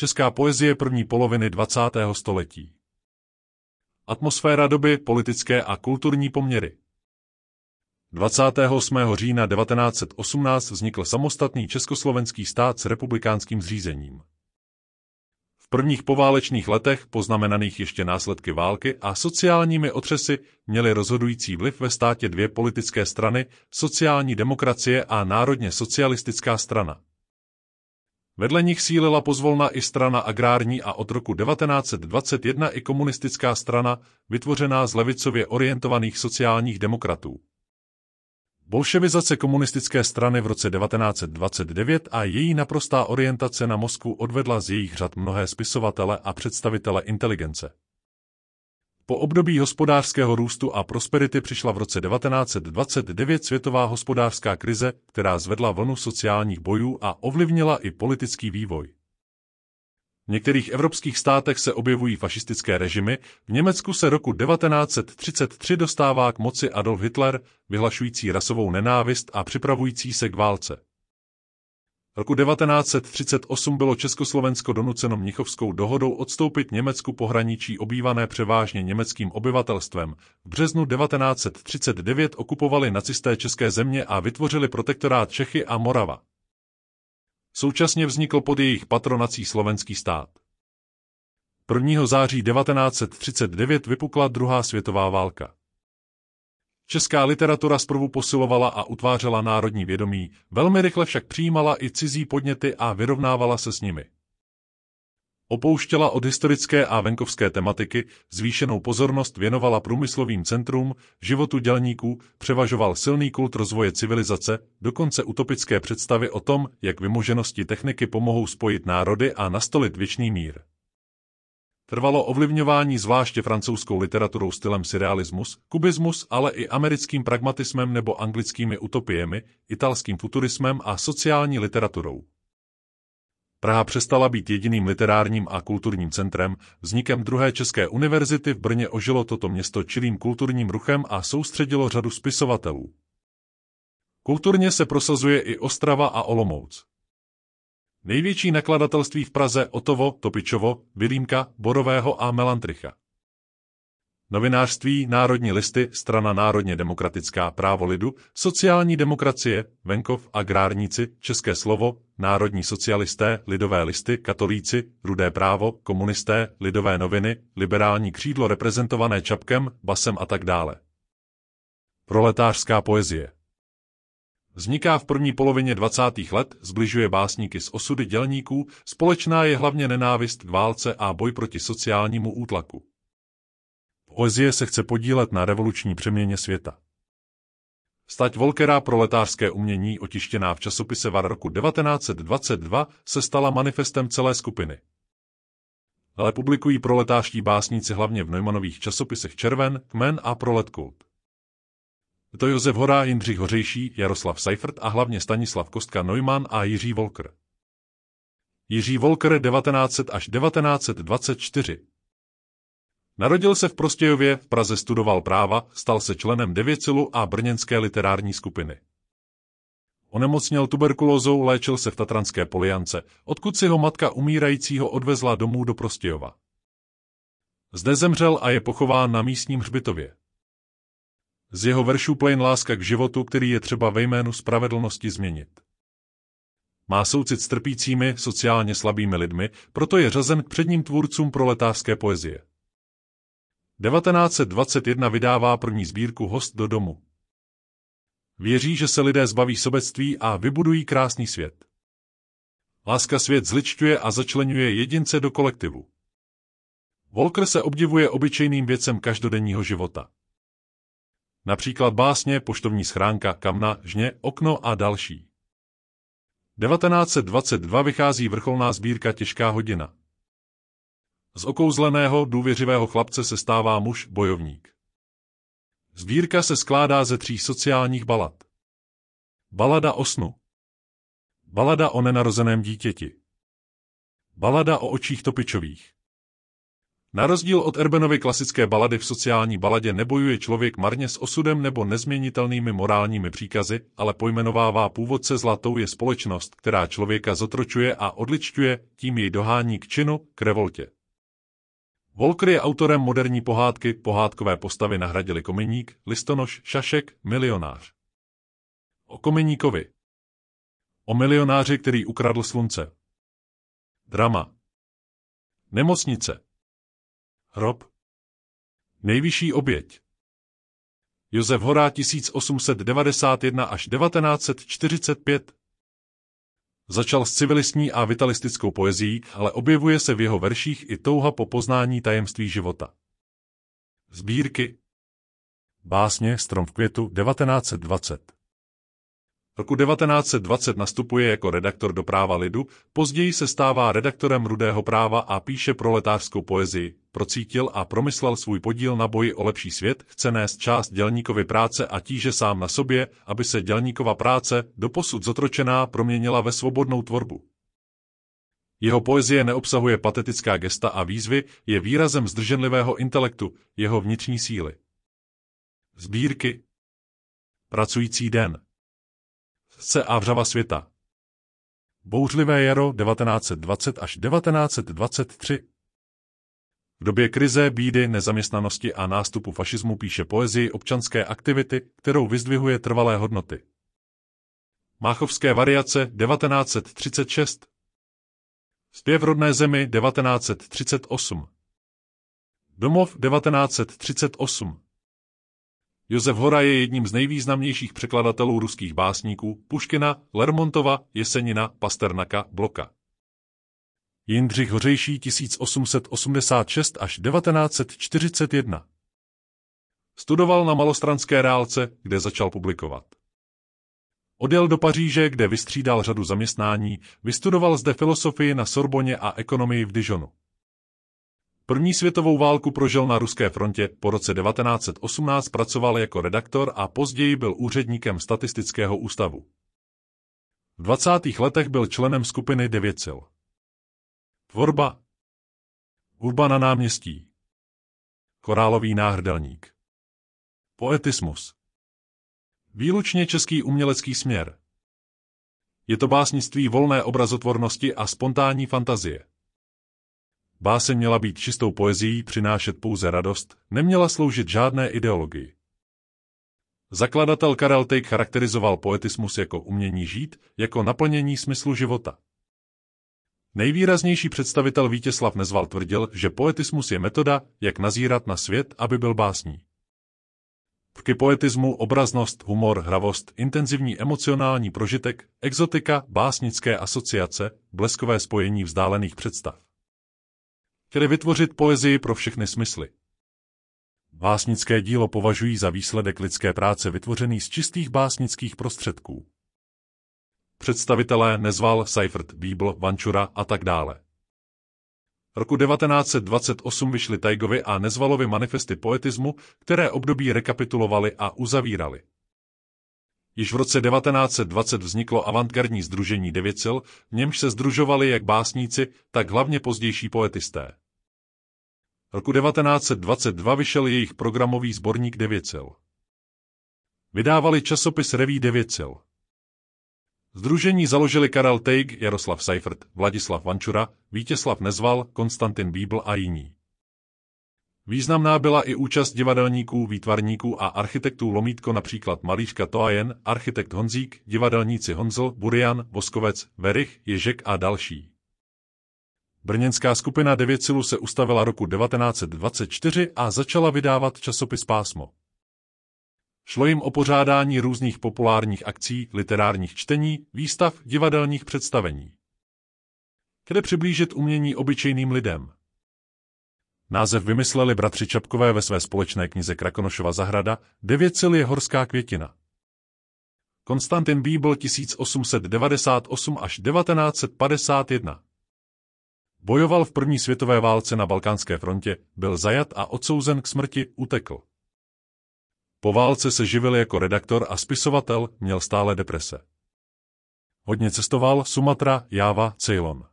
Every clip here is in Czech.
Česká poezie první poloviny 20. století. Atmosféra doby, politické a kulturní poměry. 28. října 1918 vznikl samostatný československý stát s republikánským zřízením. V prvních poválečných letech, poznamenaných ještě následky války a sociálními otřesy, měly rozhodující vliv ve státě dvě politické strany, sociální demokracie a národně socialistická strana. Vedle nich sílila pozvolna i strana agrární a od roku 1921 i komunistická strana, vytvořená z levicově orientovaných sociálních demokratů. Bolševizace komunistické strany v roce 1929 a její naprostá orientace na Moskvu odvedla z jejich řad mnohé spisovatele a představitele inteligence. Po období hospodářského růstu a prosperity přišla v roce 1929 světová hospodářská krize, která zvedla vlnu sociálních bojů a ovlivnila i politický vývoj. V některých evropských státech se objevují fašistické režimy, v Německu se roku 1933 dostává k moci Adolf Hitler, vyhlašující rasovou nenávist a připravující se k válce. Roku 1938 bylo Československo donuceno Mnichovskou dohodou odstoupit Německu pohraničí obývané převážně německým obyvatelstvem. V březnu 1939 okupovali nacisté české země a vytvořili protektorát Čechy a Morava. Současně vznikl pod jejich patronací slovenský stát. 1. září 1939 vypukla druhá světová válka. Česká literatura zprvu posilovala a utvářela národní vědomí, velmi rychle však přijímala i cizí podněty a vyrovnávala se s nimi. Opouštěla od historické a venkovské tematiky, zvýšenou pozornost věnovala průmyslovým centrům, životu dělníků, převažoval silný kult rozvoje civilizace, dokonce utopické představy o tom, jak vymoženosti techniky pomohou spojit národy a nastolit věčný mír. Trvalo ovlivňování zvláště francouzskou literaturou stylem surrealismus, kubismus, ale i americkým pragmatismem nebo anglickými utopiemi, italským futurismem a sociální literaturou. Praha přestala být jediným literárním a kulturním centrem, vznikem druhé České univerzity v Brně ožilo toto město čilým kulturním ruchem a soustředilo řadu spisovatelů. Kulturně se prosazuje i Ostrava a Olomouc. Největší nakladatelství v Praze Otovo, Topičovo, Vilímka, Borového a Melantricha. Novinářství, Národní listy, Strana národně demokratická, Právo lidu, Sociální demokracie, Venkov, Agrárníci, České slovo, Národní socialisté, Lidové listy, Katolíci, Rudé právo, Komunisté, Lidové noviny, Liberální křídlo reprezentované Čapkem, Basem a tak dále. Proletářská poezie Vzniká v první polovině 20. let, zbližuje básníky s osudy dělníků, společná je hlavně nenávist k válce a boj proti sociálnímu útlaku. Poezie se chce podílet na revoluční přeměně světa. Stať Volkera pro letářské umění, otištěná v časopise VAR roku 1922, se stala manifestem celé skupiny. Ale publikují proletářští básníci hlavně v Neumannových časopisech Červen, Kmen a Proletkult. To Josef Hora, Jindřich Hořejší, Jaroslav Seifert a hlavně Stanislav Kostka Neumann a Jiří Volker. Jiří Volker 1900 až 1924 Narodil se v Prostějově, v Praze studoval práva, stal se členem Devěcilu a brněnské literární skupiny. Onemocněl tuberkulózou, léčil se v Tatranské poliance, odkud si ho matka umírajícího odvezla domů do Prostějova. Zde zemřel a je pochován na místním hřbitově. Z jeho veršů plyn láska k životu, který je třeba ve jménu spravedlnosti změnit. Má soucit s trpícími, sociálně slabými lidmi, proto je řazen k předním tvůrcům proletářské poezie. 1921 vydává první sbírku Host do domu. Věří, že se lidé zbaví sobectví a vybudují krásný svět. Láska svět zličťuje a začlenuje jedince do kolektivu. Volker se obdivuje obyčejným věcem každodenního života. Například básně, poštovní schránka, kamna, žně, okno a další. 1922 vychází vrcholná sbírka Těžká hodina. Z okouzleného, důvěřivého chlapce se stává muž, bojovník. Sbírka se skládá ze tří sociálních balad. Balada o snu. Balada o nenarozeném dítěti. Balada o očích topičových. Na rozdíl od Erbenovy klasické balady v sociální baladě nebojuje člověk marně s osudem nebo nezměnitelnými morálními příkazy, ale pojmenovává původce zlatou je společnost, která člověka zotročuje a odličťuje, tím jej dohání k činu, k revoltě. Volker je autorem moderní pohádky, pohádkové postavy nahradili Komeník, Listonoš, Šašek, Milionář. O Komeníkovi. O milionáři, který ukradl slunce. Drama. Nemocnice. Hrob. Nejvyšší oběť. Josef Horá 1891 až 1945 Začal s civilistní a vitalistickou poezí, ale objevuje se v jeho verších i touha po poznání tajemství života. Sbírky Básně Strom v květu 1920 Roku 1920 nastupuje jako redaktor do práva lidu, později se stává redaktorem rudého práva a píše proletářskou poezii. Procítil a promyslel svůj podíl na boji o lepší svět, chce nést část dělníkovy práce a tíže sám na sobě, aby se dělníkova práce, doposud zotročená, proměnila ve svobodnou tvorbu. Jeho poezie neobsahuje patetická gesta a výzvy, je výrazem zdrženlivého intelektu, jeho vnitřní síly. Sbírky Pracující den Srdce a vřava světa. Bouřlivé jaro 1920 až 1923. V době krize, bídy, nezaměstnanosti a nástupu fašismu píše poezii občanské aktivity, kterou vyzdvihuje trvalé hodnoty. Máchovské variace 1936. Zpěv rodné zemi 1938. Domov 1938. Josef Hora je jedním z nejvýznamnějších překladatelů ruských básníků Puškina, Lermontova, Jesenina, Pasternaka, Bloka. Jindřich Hořejší 1886 až 1941 Studoval na malostranské reálce, kde začal publikovat. Odjel do Paříže, kde vystřídal řadu zaměstnání, vystudoval zde filosofii na Sorboně a ekonomii v Dijonu. První světovou válku prožil na ruské frontě, po roce 1918 pracoval jako redaktor a později byl úředníkem statistického ústavu. V 20. letech byl členem skupiny Devětsil. Tvorba Hudba na náměstí Chorálový náhrdelník Poetismus Výlučně český umělecký směr. Je to básnictví volné obrazotvornosti a spontánní fantazie. Báseň měla být čistou poezií, přinášet pouze radost, neměla sloužit žádné ideologii. Zakladatel Karel Tejk charakterizoval poetismus jako umění žít, jako naplnění smyslu života. Nejvýraznější představitel Vítězslav Nezval tvrdil, že poetismus je metoda, jak nazírat na svět, aby byl básní. Vky poetismu, obraznost, humor, hravost, intenzivní emocionální prožitek, exotika, básnické asociace, bleskové spojení vzdálených představ chtěli vytvořit poezii pro všechny smysly. Básnické dílo považují za výsledek lidské práce vytvořený z čistých básnických prostředků. Představitelé Nezval, Seifert, Bíbl, Vančura a tak dále. Roku 1928 vyšly Tajgovi a Nezvalovi manifesty poetismu, které období rekapitulovali a uzavírali. Již v roce 1920 vzniklo avantgardní združení Devěcil, v němž se združovali jak básníci, tak hlavně pozdější poetisté. Roku 1922 vyšel jejich programový sborník Devěcil. Vydávali časopis Reví Devěcil. Združení založili Karel Tejg, Jaroslav Seifert, Vladislav Vančura, Vítězslav Nezval, Konstantin Bíbl a jiní. Významná byla i účast divadelníků, výtvarníků a architektů Lomítko například malířka Toajen, architekt Honzík, divadelníci Honzl, Burian, Voskovec, Verich, Ježek a další. Brněnská skupina Devěcilu se ustavila roku 1924 a začala vydávat časopis Pásmo. Šlo jim o pořádání různých populárních akcí, literárních čtení, výstav, divadelních představení. Kde přiblížit umění obyčejným lidem. Název vymysleli bratři Čapkové ve své společné knize Krakonošova zahrada, Devěcil je horská květina. Konstantin Bíbl 1898 až 1951 Bojoval v první světové válce na Balkánské frontě, byl zajat a odsouzen k smrti, utekl. Po válce se živil jako redaktor a spisovatel, měl stále deprese. Hodně cestoval Sumatra, Jáva, Ceylon.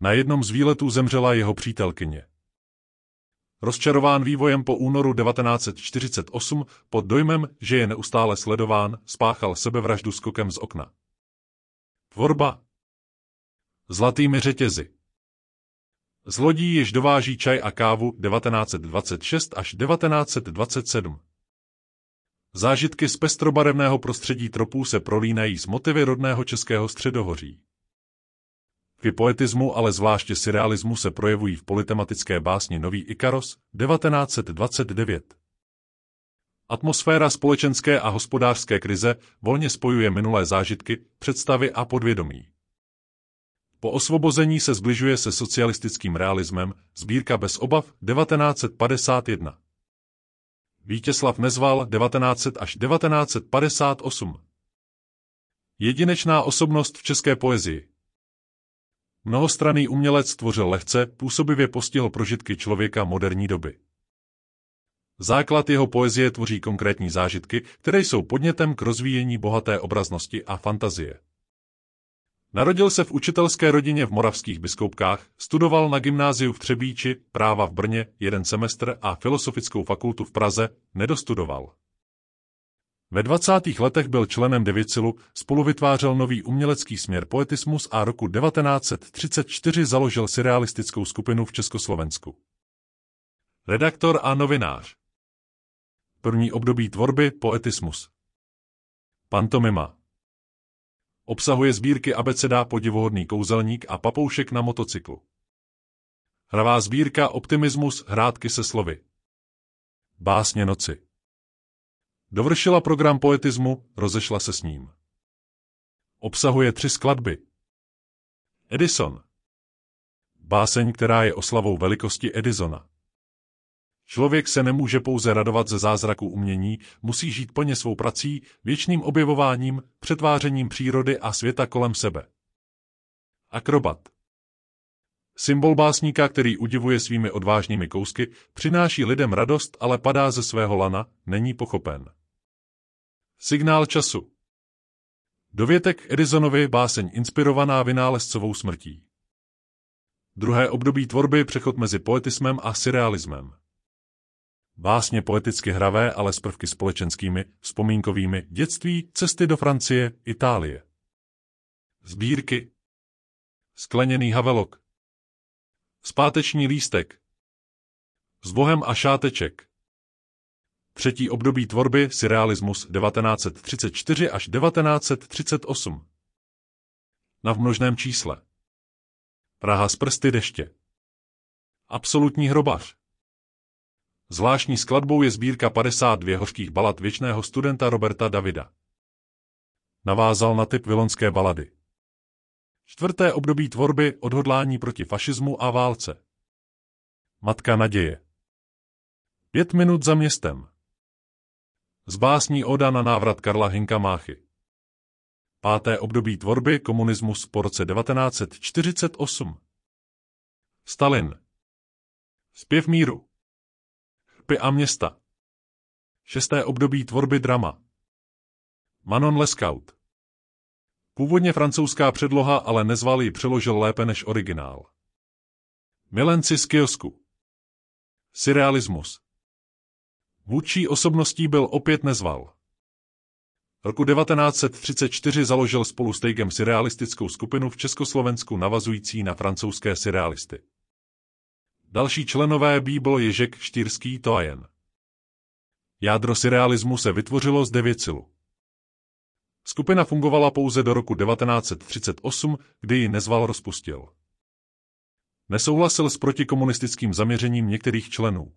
Na jednom z výletů zemřela jeho přítelkyně. Rozčarován vývojem po únoru 1948 pod dojmem, že je neustále sledován, spáchal sebevraždu skokem z okna. Tvorba Zlatými řetězy Zlodí již dováží čaj a kávu 1926 až 1927. Zážitky z pestrobarevného prostředí tropů se prolínají s motivy rodného českého středohoří. Vy poetismu, ale zvláště surrealismu se projevují v politematické básni Nový Ikaros 1929. Atmosféra společenské a hospodářské krize volně spojuje minulé zážitky, představy a podvědomí. Po osvobození se zbližuje se socialistickým realismem, sbírka bez obav 1951. Vítězslav Nezval 1900 až 1958. Jedinečná osobnost v české poezii. Mnohostranný umělec tvořil lehce, působivě postihl prožitky člověka moderní doby. Základ jeho poezie tvoří konkrétní zážitky, které jsou podnětem k rozvíjení bohaté obraznosti a fantazie. Narodil se v učitelské rodině v moravských biskoupkách, studoval na gymnáziu v Třebíči, práva v Brně, jeden semestr a filosofickou fakultu v Praze, nedostudoval. Ve 20. letech byl členem Devicilu, spolu vytvářel nový umělecký směr poetismus a roku 1934 založil surrealistickou skupinu v Československu. Redaktor a novinář. První období tvorby poetismus. Pantomima. Obsahuje sbírky abeceda Podivuhodný kouzelník a Papoušek na motocyklu. Hravá sbírka Optimismus hrádky se slovy. Básně noci. Dovršila program poetismu, rozešla se s ním. Obsahuje tři skladby. Edison. Báseň, která je oslavou velikosti Edisona. Člověk se nemůže pouze radovat ze zázraku umění, musí žít plně svou prací, věčným objevováním, přetvářením přírody a světa kolem sebe. Akrobat. Symbol básníka, který udivuje svými odvážnými kousky, přináší lidem radost, ale padá ze svého lana, není pochopen. Signál času. Dovětek Edisonovi báseň inspirovaná vynálezcovou smrtí. Druhé období tvorby přechod mezi poetismem a surrealismem. Básně poeticky hravé, ale s prvky společenskými, vzpomínkovými, dětství, cesty do Francie, Itálie. Sbírky. Skleněný havelok. Zpáteční lístek. S bohem a šáteček. Třetí období tvorby surrealismus 1934 až 1938. Na vmnožném čísle. Praha z prsty deště. Absolutní hrobař. Zvláštní skladbou je sbírka 52 hořkých balad věčného studenta Roberta Davida. Navázal na typ vilonské balady. Čtvrté období tvorby odhodlání proti fašismu a válce. Matka naděje. Pět minut za městem. Z básní Oda na návrat Karla Hinka Máchy. Páté období tvorby komunismus po roce 1948. Stalin. Zpěv míru. Chrpy a města. Šesté období tvorby drama. Manon Lescaut. Původně francouzská předloha, ale nezval ji přeložil lépe než originál. Milenci z kiosku. Surrealismus. Vůdčí osobností byl opět nezval. Roku 1934 založil spolu s Tejgem surrealistickou skupinu v Československu navazující na francouzské surrealisty. Další členové bí byl Ježek Štýrský Toajen. Jádro surrealismu se vytvořilo z Devěcilu. Skupina fungovala pouze do roku 1938, kdy ji nezval rozpustil. Nesouhlasil s protikomunistickým zaměřením některých členů.